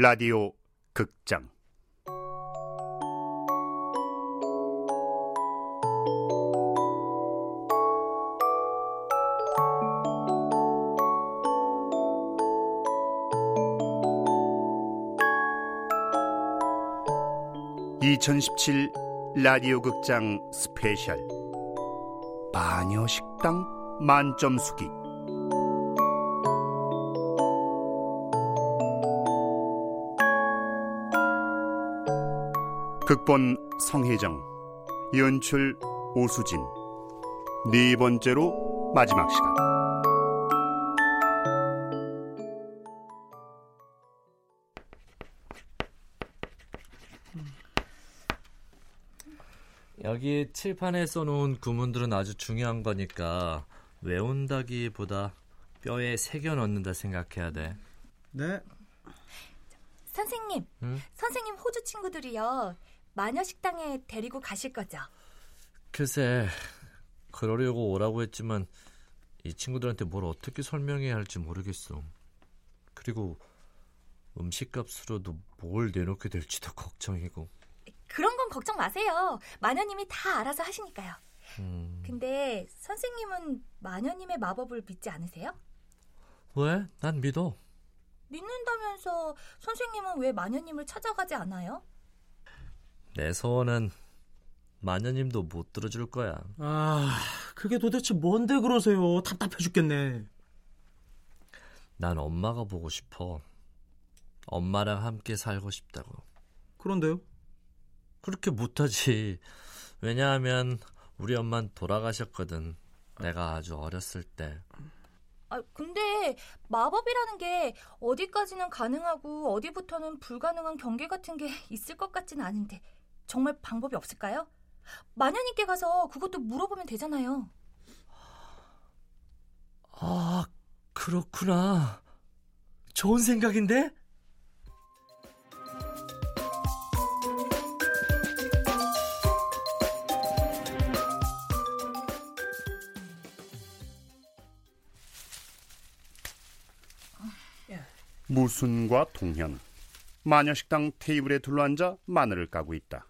라디오 극장. (2017) 라디오 극장 스페셜. 마녀 식당 만점 수기 극본 성혜정 연출 오수진 네 번째로 마지막 시간 여기 칠판에 써놓은 구문들은 아주 중요한 거니까 외운다기보다 뼈에 새겨 넣는다 생각해야 돼. 네. 선생님, 응? 선생님 호주 친구들이요. 마녀 식당에 데리고 가실 거죠? 글쎄, 그러려고 오라고 했지만 이 친구들한테 뭘 어떻게 설명해야 할지 모르겠어. 그리고 음식값으로도 뭘 내놓게 될지도 걱정이고. 그런 건 걱정 마세요. 마녀님이 다 알아서 하시니까요. 음, 근데 선생님은 마녀님의 마법을 믿지 않으세요? 왜? 난 믿어. 믿는다면서 선생님은 왜 마녀님을 찾아가지 않아요? 내 소원은 마녀님도 못 들어줄 거야. 아, 그게 도대체 뭔데 그러세요? 답답해 죽겠네. 난 엄마가 보고 싶어. 엄마랑 함께 살고 싶다고. 그런데요? 그렇게 못하지. 왜냐하면 우리 엄만 돌아가셨거든. 내가 아주 어렸을 때. 아, 근데 마법이라는 게 어디까지는 가능하고 어디부터는 불가능한 경계 같은 게 있을 것 같진 않은데 정말 방법이 없을까요? 마녀님께 가서 그것도 물어보면 되잖아요. 아, 그렇구나. 좋은 생각인데? 무순과 동현 마녀식당 테이블에 둘러앉아 마늘을 까고 있다.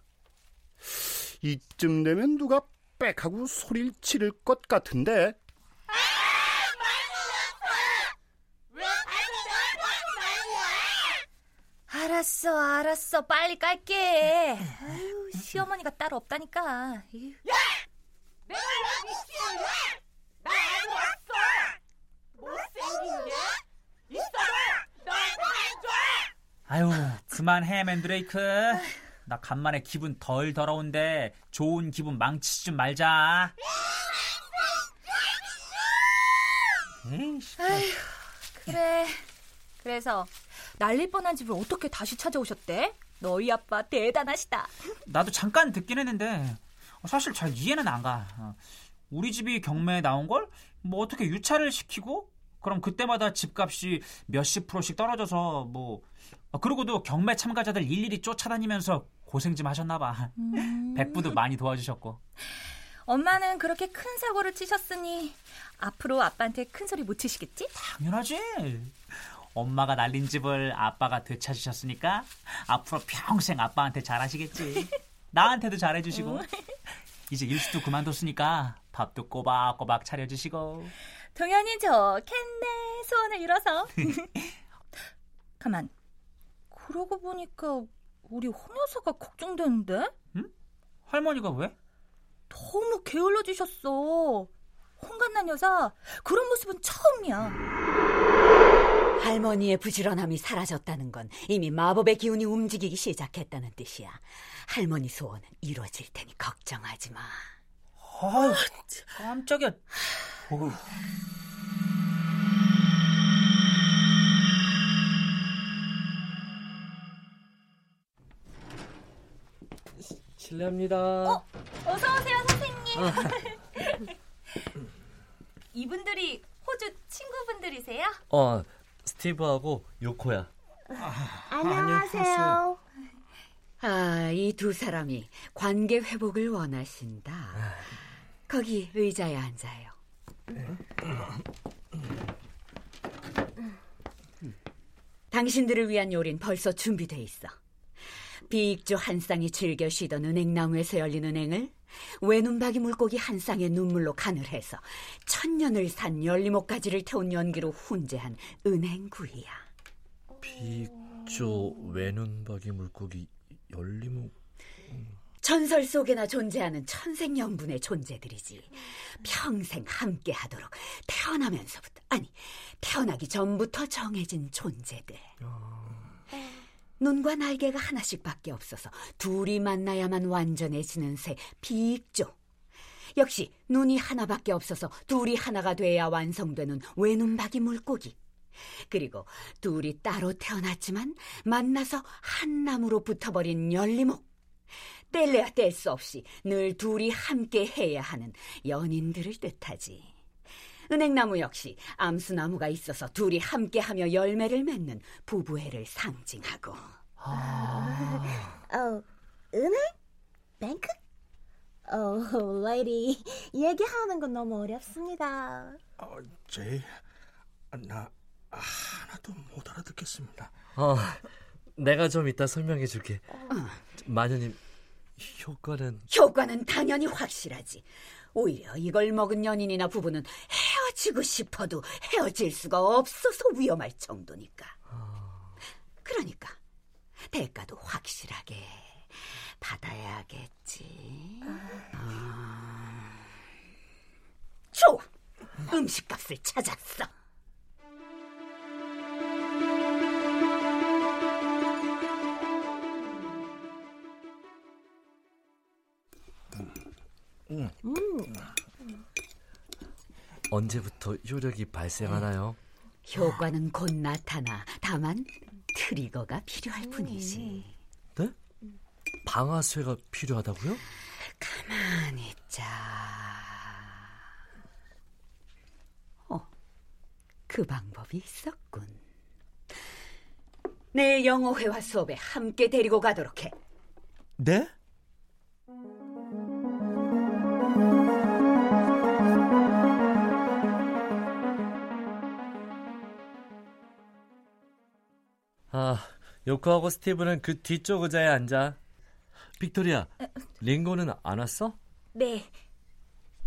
이쯤 되면 누가 빽 하고 소리를 지를 것 같은데 알았어, 알았어. 빨리 깔게. 아유, 시어머니가 따로 없다니까. 에휴. 아유, 그만 해, 맨드레이크. 나 간만에 기분 덜 더러운데 좋은 기분 망치지 좀 말자. 에이씨. 그래. 그래서 날릴 뻔한 집을 어떻게 다시 찾아오셨대? 너희 아빠 대단하시다. 나도 잠깐 듣긴 했는데 사실 잘 이해는 안 가. 어, 우리 집이 경매에 나온 걸 뭐 어떻게 유찰을 시키고 그럼 그때마다 집값이 몇십 프로씩 떨어져서 뭐 어, 그러고도 경매 참가자들 일일이 쫓아다니면서 고생 좀 하셨나 봐. 백부도 많이 도와주셨고. 엄마는 그렇게 큰 사고를 치셨으니 앞으로 아빠한테 큰 소리 못 치시겠지? 당연하지. 엄마가 날린 집을 아빠가 되찾으셨으니까 앞으로 평생 아빠한테 잘하시겠지. 나한테도 잘해주시고. 이제 일수도 그만뒀으니까 밥도 꼬박꼬박 차려주시고. 동현이 좋겠네. 소원을 이뤄서. 가만. 그러고 보니까 우리 홍 여사가 걱정되는데? 할머니가 왜? 너무 게을러지셨어. 홍간난 여사 그런 모습은 처음이야. 할머니의 부지런함이 사라졌다는 건 이미 마법의 기운이 움직이기 시작했다는 뜻이야. 할머니 소원은 이루어질 테니 걱정하지 마. 아유, 깜짝이야. 어 실례합니다. 어? 어서 오세요, 선생님. 이분들이 호주 친구분들이세요? 어, 스티브하고 요코야. 안녕하세요. 아, 이 두 사람이 관계 회복을 원하신다. 거기 의자에 앉아요. 당신들을 위한 요리는 벌써 준비돼 있어. 비익주 한 쌍이 즐겨 쉬던 은행나무에서 열린 은행을 외눈박이 물고기 한 쌍의 눈물로 간을 해서 천년을 산 열리목 가지를 태운 연기로 훈제한 은행구이야. 비익조 외눈박이 물고기 열리목 전설 속에나 존재하는 천생연분의 존재들이지. 평생 함께 하도록 태어나면서부터, 아니, 태어나기 전부터 정해진 존재들. 눈과 날개가 하나씩밖에 없어서 둘이 만나야만 완전해지는 새 비익조. 역시 눈이 하나밖에 없어서 둘이 하나가 돼야 완성되는 외눈박이 물고기. 그리고 둘이 따로 태어났지만 만나서 한 나무로 붙어버린 열리목. 뗄래야 뗄 수 없이 늘 둘이 함께 해야 하는 연인들을 뜻하지. 은행나무 역시 암수나무가 있어서 둘이 함께하며 열매를 맺는 부부애를 상징하고. 어, 은행? 뱅크? 어, 레이디, 얘기하는 건 너무 어렵습니다. 어, 제이, 나 하나도 못 알아듣겠습니다. 어, 내가 좀 이따 설명해 줄게. 마녀님, 효과는 효과는 당연히 확실하지. 오히려 이걸 먹은 연인이나 부부는 헤어지고 싶어도 헤어질 수가 없어서 위험할 정도니까. 그러니까 대가도 확실하게 받아야겠지. 아. 좋아. 음식값을 찾았어. 언제부터 효력이 발생하나요? 효과는 곧 나타나. 다만 트리거가 필요할 뿐이지. 네? 방아쇠가 필요하다고요? 가만히 있자. 어, 그 방법이 있었군. 내일 영어 회화 수업에 함께 데리고 가도록 해. 네? 요코하고 스티브는 그 뒤쪽 의자에 앉아. 빅토리아, 링고는 안 왔어? 네.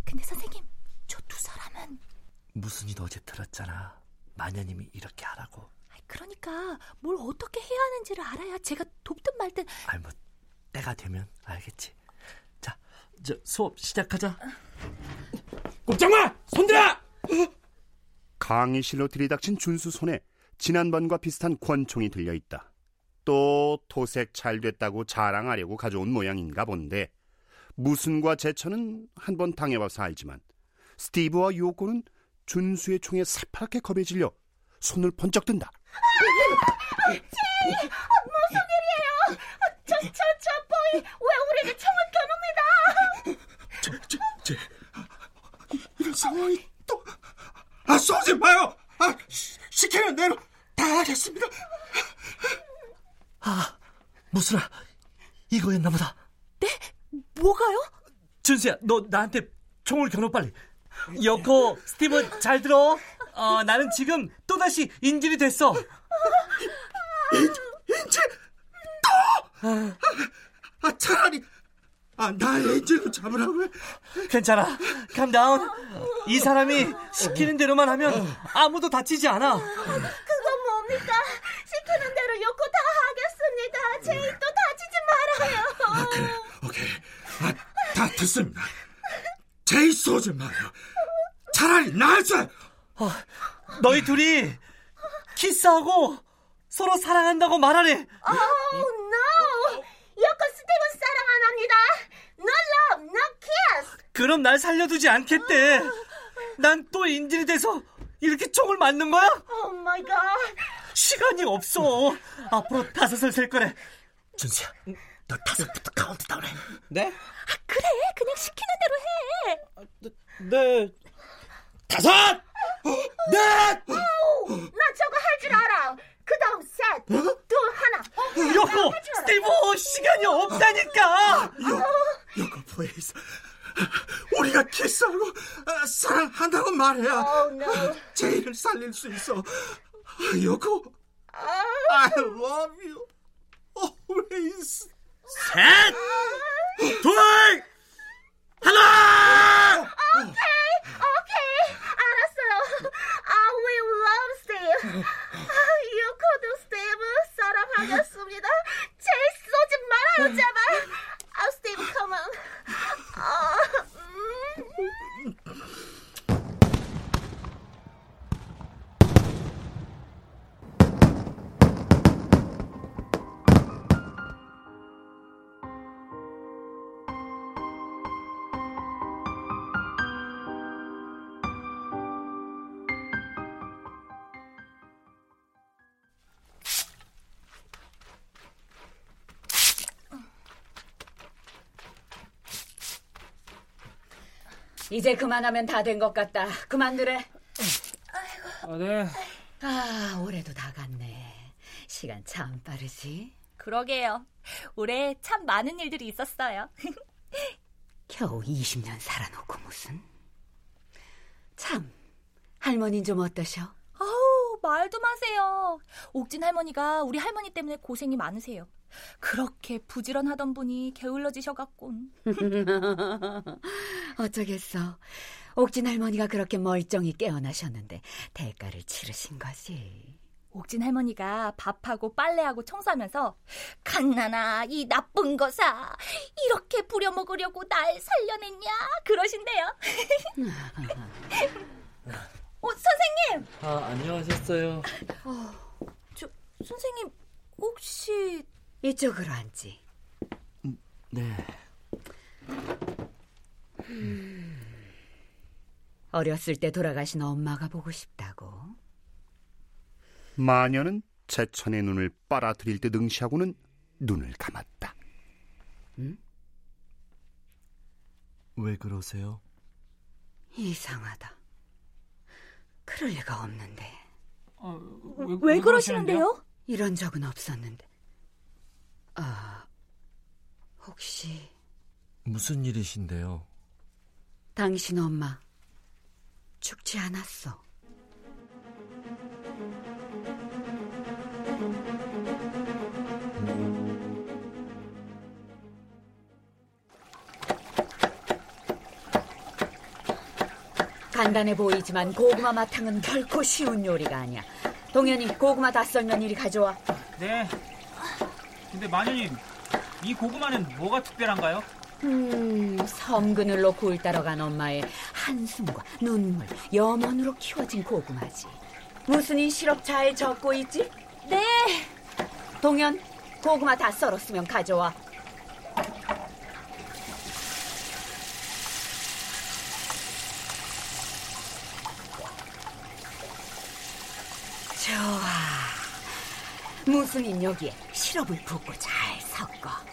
근데 선생님, 저 두 사람은 무슨 일 어제 들었잖아. 마녀님이 이렇게 하라고. 그러니까 뭘 어떻게 해야 하는지를 알아야 제가 돕든 말든 아이 뭐 때가 되면 알겠지. 자, 저 수업 시작하자. 꼼짝마! 손들어! 강의실로 들이닥친 준수 손에 지난번과 비슷한 권총이 들려 있다. 또 토색 잘 됐다고 자랑하려고 가져온 모양인가 본데 무슨과 제천은 한 번 당해봐서 알지만 스티브와 요코는 준수의 총에 새파랗게 겁에 질려 손을 번쩍 든다. 저, 저, 저 보이, 왜 우리를 총을 겨눕니다? 제, 제, 제. 이런 상황이 또. 아, 쏘지 마요! 아, 시, 시키는 대로 다 하겠습니다. 아, 무슨아, 이거였나 보다. 뭐가요? 준수야, 너 나한테 총을 겨눠 빨리. 여코, 스티브 잘 들어. 어, 나는 지금 또다시 인질이 됐어. 인질 또! 아, 차라리 아, 나 인질로 잡으라고 해. 괜찮아. 감다운. 이 사람이 시키는 대로만 하면 아무도 다치지 않아. 그건 뭡니까? 시키는 대로 욕고 다 하겠습니다. 제이 또 다치지 말아요. 그래, 오케이. 아, 다 듣습니다. 제이 쏘지 마요. 차라리 날 쏴. 너희 둘이 키스하고 서로 사랑한다고 말하래. Oh no! 요코 스티브 사랑 안 합니다. No love, no kiss. 그럼 날 살려두지 않겠대. 난 또 인질이 돼서 이렇게 총을 맞는 거야? Oh my god. 시간이 없어. 앞으로 다섯을 셀 거래. 준수야, 너 다섯부터 카운트다운 해. 네? 그래, 그냥 시키는 대로 해. 네. 다섯! 넷! 나 저거 할 줄 알아. 그 다음 셋, 둘, 하나. 어, 여보, 스티브, 시간이 없다니까. 요코 보이스. 우리가 키스하고 아, 사랑한다고 말해야 Oh no. 제이를 살릴 수 있어. 요코 I love you. Always. 셋, 둘, 하나. 오케이, 오케이. 알았어요. I will love Steve. 요코도 스티브 사랑하겠습니다. 제이 쏘지 말아요, 제발. 아, 스티브, come on. 아, 음. 이제 그만하면 다 된 것 같다. 그만두래. 아, 네. 아, 올해도 다 갔네. 시간 참 빠르지. 그러게요. 올해 참 많은 일들이 있었어요. 겨우 20년 살아놓고 무슨. 참, 할머니는 좀 어떠셔? 아우, 말도 마세요. 옥진 할머니가 우리 할머니 때문에 고생이 많으세요. 그렇게 부지런하던 분이 게을러지셔갖곤. 어쩌겠어. 옥진 할머니가 그렇게 멀쩡히 깨어나셨는데 대가를 치르신 거지. 옥진 할머니가 밥하고 빨래하고 청소하면서 갓나나 이 나쁜 거사 이렇게 부려먹으려고 날 살려냈냐 그러신대요. 어, 선생님! 아, 안녕하셨어요. 저, 선생님 혹시 이쪽으로 앉지. 네. 어렸을 때 돌아가신 엄마가 보고 싶다고. 마녀는 제천의 눈을 빨아들일 듯 응시하고는 눈을 감았다. 왜 그러세요? 이상하다. 그럴 리가 없는데. 어, 왜 그러시는데요? 이런 적은 없었는데. 아, 혹시 무슨 일이신데요? 당신 엄마 죽지 않았어? 간단해 보이지만 고구마 마탕은 결코 쉬운 요리가 아니야. 동현이 고구마 다 썰면 이리 가져와. 네. 근데 마녀님, 이 고구마는 뭐가 특별한가요? 음, 섬그늘로 굴 따러 간 엄마의 한숨과 눈물, 염원으로 키워진 고구마지. 무슨 이 시럽 잘 적고 있지? 네 동현, 고구마 다 썰었으면 가져와. 좋아. 무슨인 여기에 시럽을 붓고 잘 섞어.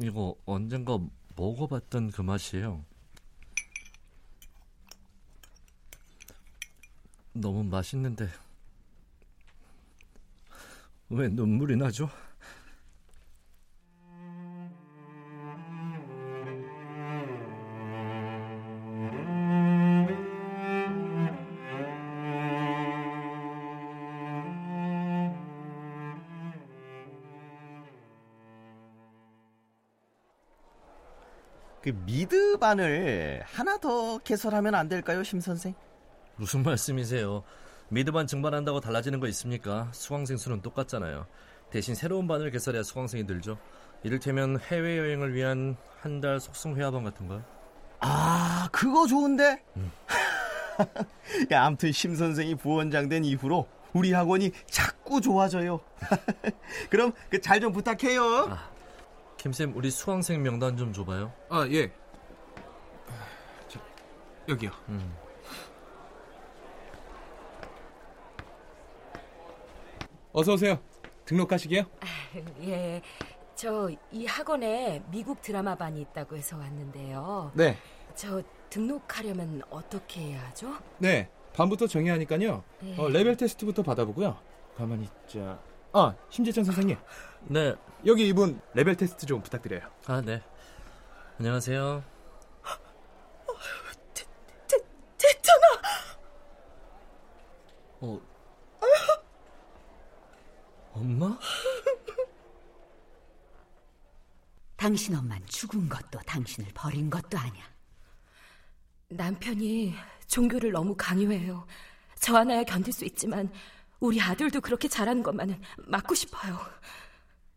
이거 언젠가 먹어봤던 그 맛이에요. 너무 맛있는데 왜 눈물이 나죠? 그 미드반을 하나 더 개설하면 안 될까요, 심 선생? 무슨 말씀이세요? 미드반 증반한다고 달라지는 거 있습니까? 수강생 수는 똑같잖아요. 대신 새로운 반을 개설해야 수강생이 늘죠. 이를테면 해외 여행을 위한 한 달 속성 회화반 같은 거요. 아, 그거 좋은데? 야, 암튼 심 선생이 부원장 된 이후로 우리 학원이 자꾸 좋아져요. 그럼 그 잘 좀 부탁해요. 아, 김쌤 우리 수강생 명단 좀 줘봐요. 아, 예. 저, 여기요. 음. 어서 오세요. 등록하시게요? 예, 저 이 학원에 미국 드라마 반이 있다고 해서 왔는데요. 네. 저 등록하려면 어떻게 해야 하죠? 네, 밤부터 정해하니까요. 네. 어, 레벨 테스트부터 받아보고요. 가만히 있자. 아, 심재천 선생님. 네. 여기 이분 레벨 테스트 좀 부탁드려요. 아, 네. 안녕하세요. 됐잖아. 어. 엄마? 당신 엄만 죽은 것도 당신을 버린 것도 아니야. 남편이 종교를 너무 강요해요. 저 하나야 견딜 수 있지만 우리 아들도 그렇게 잘하는 것만은 막고 싶어요.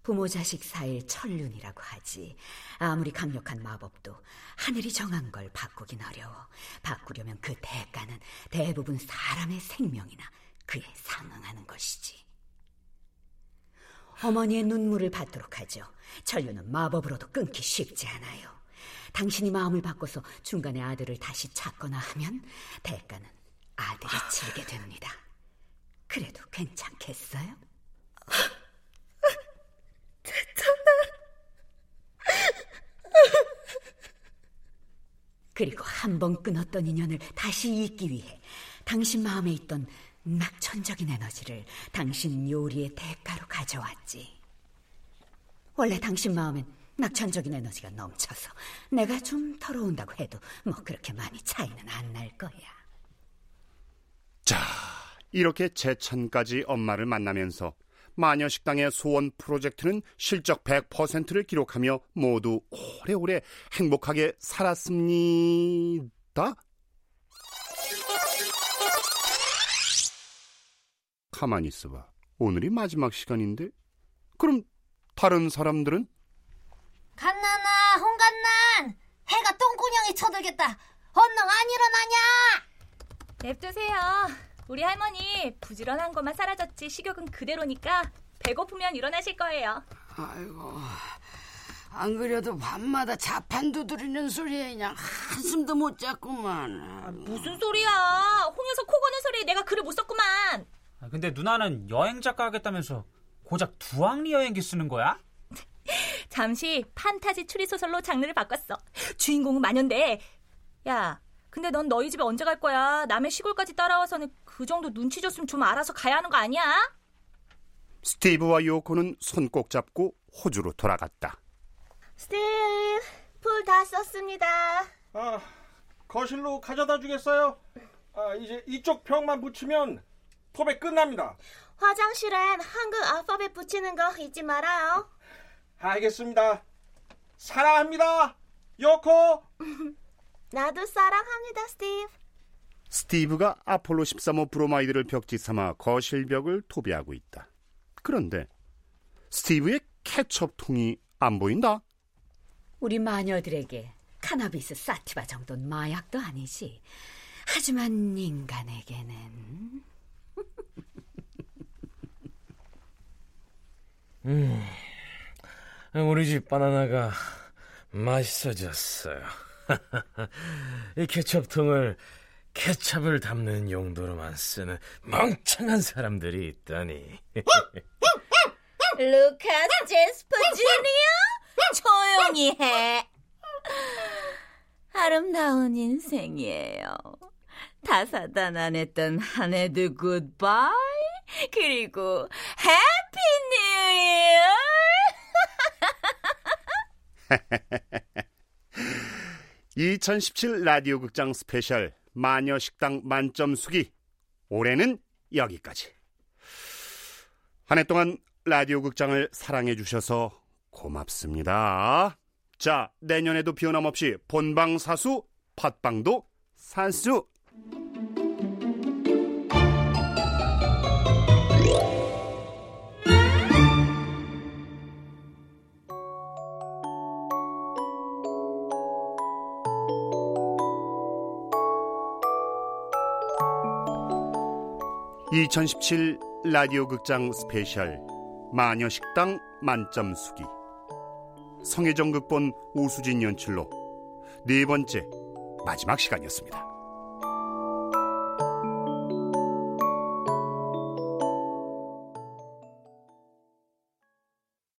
부모 자식 사이의 천륜이라고 하지. 아무리 강력한 마법도 하늘이 정한 걸 바꾸긴 어려워. 바꾸려면 그 대가는 대부분 사람의 생명이나 그에 상응하는 것이지. 어머니의 눈물을 받도록 하죠. 천륜은 마법으로도 끊기 쉽지 않아요. 당신이 마음을 바꿔서 중간에 아들을 다시 찾거나 하면 대가는 아들이 치르게 됩니다. 그래도 괜찮겠어요? 그리고 한 번 끊었던 인연을 다시 잇기 위해 당신 마음에 있던 낙천적인 에너지를 당신 요리의 대가로 가져왔지. 원래 당신 마음엔 낙천적인 에너지가 넘쳐서 내가 좀 털어온다고 해도 뭐 그렇게 많이 차이는 안 날 거야. 자, 이렇게 제천까지 엄마를 만나면서 마녀식당의 소원 프로젝트는 실적 100%를 기록하며 모두 오래오래 행복하게 살았습니다. 가만히 있어봐. 오늘이 마지막 시간인데? 그럼 다른 사람들은? 갓난아, 홍갓난! 해가 똥구녕에 쳐들겠다. 언능 안 일어나냐? 냅두세요. 우리 할머니 부지런한 것만 사라졌지 식욕은 그대로니까 배고프면 일어나실 거예요. 아이고, 안 그래도 밤마다 자판 두드리는 소리에 그냥 한숨도 못 잤구만. 무슨 소리야? 홍여서 코 고는 소리에 내가 글을 못 썼구만. 아, 근데 누나는 여행 작가 하겠다면서 고작 두학리 여행기 쓰는 거야? 잠시 판타지 추리 소설로 장르를 바꿨어. 주인공은 마녀인데. 야, 근데 넌 너희 집에 언제 갈 거야? 남의 시골까지 따라와서는 그 정도 눈치 줬으면 좀 알아서 가야 하는 거 아니야? 스티브와 요코는 손 꼭 잡고 호주로 돌아갔다. 스티브, 풀 다 썼습니다. 아, 거실로 가져다 주겠어요? 아, 이제 이쪽 벽만 붙이면 도배 끝납니다. 화장실엔 한글 알파벳 붙이는 거 잊지 말아요. 알겠습니다. 사랑합니다. 요코. 나도 사랑합니다, 스티브. 스티브가 아폴로 13호 브로마이드를 벽지 삼아 거실벽을 도배하고 있다. 그런데 스티브의 케첩통이 안 보인다. 우리 마녀들에게 카나비스 사티바 정도는 마약도 아니지. 하지만 인간에게는 음, 우리 집 바나나가 맛있어졌어요. 이 케첩통을 케첩을 담는 용도로만 쓰는 멍청한 사람들이 있다니. 루카스 제스퍼 주니어 조용히 해. 아름다운 인생이에요. 다사다난했던 한 해도 굿바이 그리고 Happy New Year. 2017 라디오 극장 스페셜 마녀 식당 만점 수기 올해는 여기까지. 한 해 동안 라디오 극장을 사랑해 주셔서 고맙습니다. 자, 내년에도 변함없이 본방 사수, 팟빵도 산수. (2017) 라디오 극장 스페셜 마녀식당 만점 수기 성혜정 극본 오수진 연출로 네 번째 마지막 시간이었습니다.